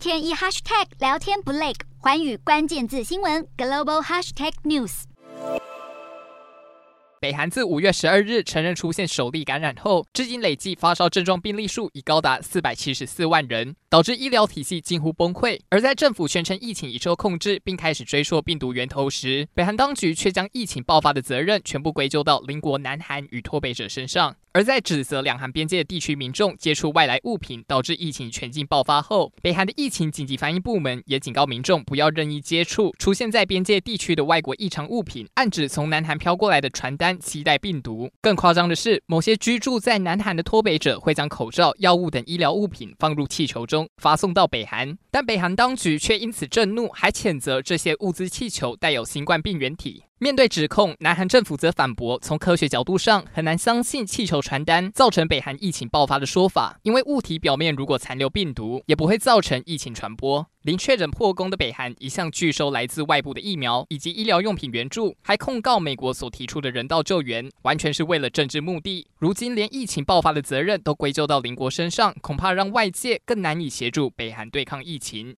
天一 hashtag 聊天不累，环宇关键字新闻 global hashtag news。北韩自五月十二日承认出现首例感染后，至今累计发烧症状病例数已高达四百七十四万人，导致医疗体系近乎崩溃。而在政府宣称疫情已受控制，并开始追溯病毒源头时，北韩当局却将疫情爆发的责任全部归咎到邻国南韩与脱北者身上。而在指责两韩边界的地区民众接触外来物品导致疫情全境爆发后，北韩的疫情紧急反应部门也警告民众不要任意接触出现在边界地区的外国异常物品，暗指从南韩飘过来的传单携带病毒。更夸张的是，某些居住在南韩的脱北者会将口罩、药物等医疗物品放入气球中发送到北韩，但北韩当局却因此震怒，还谴责这些物资气球带有新冠病原体。面对指控，南韩政府则反驳，从科学角度上很难相信气球传单造成北韩疫情爆发的说法，因为物体表面如果残留病毒，也不会造成疫情传播。零确诊破功的北韩一向拒收来自外部的疫苗以及医疗用品援助，还控告美国所提出的人道救援完全是为了政治目的。如今连疫情爆发的责任都归咎到邻国身上，恐怕让外界更难以协助北韩对抗疫情。